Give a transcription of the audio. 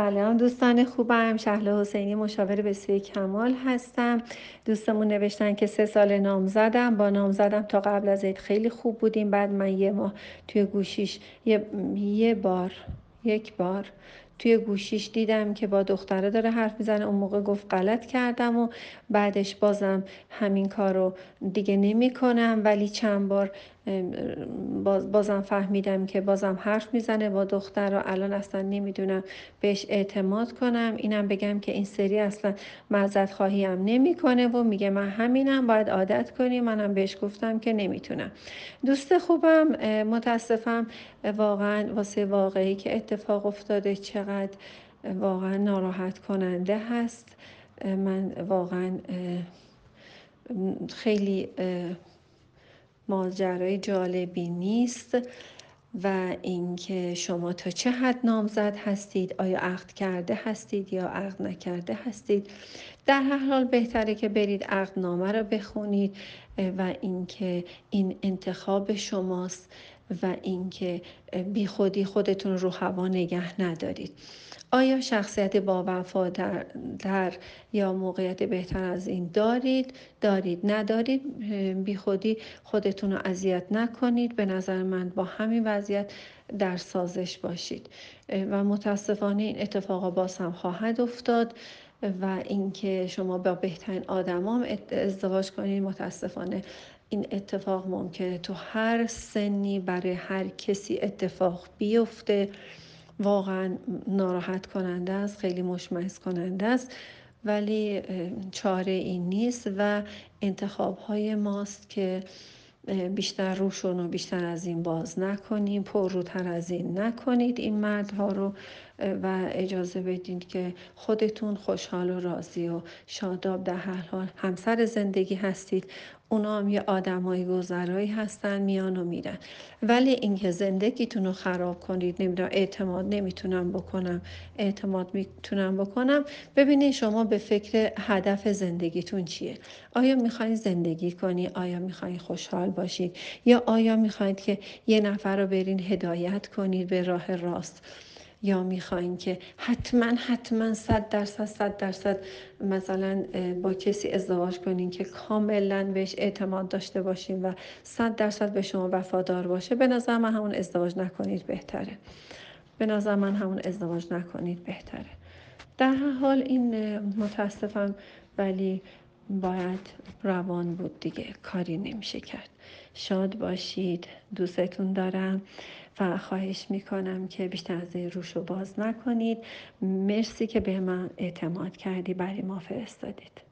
سلام. دوستان خوبم. شهله حسینی مشاور بسیار کمال هستم. دوستمون نوشتن که سه سال نام زدم با نام زدم تا قبل از عید خیلی خوب بودیم. بعد من یه ماه توی گوشیش یه, یه بار یک بار توی گوشیش دیدم که با دختره داره حرف می‌زنه. اون موقع گفت غلط کردم و بعدش بازم همین کار رو دیگه نمی کنم ولی چند بار بازم فهمیدم که بازم حرف می‌زنه با دختر رو الان اصلا نمی‌دونم بهش اعتماد کنم. اینم بگم که این سری اصلا معذت خواهی هم نمی‌کنه و میگه من همینم باید عادت کنی. منم بهش گفتم که نمی‌تونم. دوست خوبم متاسفم. واقعا واسه واقعی که اتفاق افتاده چقدر واقعا ناراحت کننده هست. من واقعا خیلی ماجرای جالبی نیست و اینکه شما تا چه حد نامزد هستید آیا عقد کرده هستید یا عقد نکرده هستید. در هر حال بهتره که برید عقدنامه رو بخونید و اینکه این انتخاب شماست. و اینکه بی خودی خودتون رو هوا نگه ندارید. آیا شخصیت با وفادار یا موقعیت بهتر از این دارید؟ دارید ندارید؟ بی خودی خودتون رو اذیت نکنید. به نظر من با همین وضعیت در سازش باشید. و متاسفانه این اتفاقا باز هم خواهد افتاد و اینکه شما با بهترین آدمام ازدواج کنید. متاسفانه این اتفاق ممکنه. تو هر سنی برای هر کسی اتفاق بیفته. واقعا ناراحت کننده است خیلی مشمعز کننده است. ولی چاره این نیست و انتخاب های ماست که بیشتر روشون رو بیشتر از این باز نکنیم. پرروتر از این نکنید این مردها رو و اجازه بدید که خودتون خوشحال و راضی و شاداب در هر حال همسر زندگی هستید. اونا هم یه آدمای گذرایی هستن میان و میرن. ولی اینکه زندگیتون رو خراب کنید نمی‌دونم اعتماد نمی‌تونم بکنم اعتماد می‌تونم بکنم ببینید شما به فکر هدف زندگیتون چیه. آیا می‌خواید زندگی کنی؟ آیا می‌خواید خوشحال باشید؟ یا آیا می‌خواید که یه نفر رو برین هدایت کنید به راه راست؟ یا می‌خواین که حتما حتما صد درصد صد درصد مثلا با کسی ازدواج کنین که کاملا بهش اعتماد داشته باشین و صد درصد به شما وفادار باشه به نظر من همون ازدواج نکنید بهتره. به نظر من همون ازدواج نکنید بهتره. در هر حال این متاسفم ولی باید روان بود دیگه کاری نمیشه کرد. شاد باشید دوستتون دارم و خواهش می‌کنم که بیشتر از این روش رو باز نکنید. مرسی که به من اعتماد کردی برای ما فرستادید.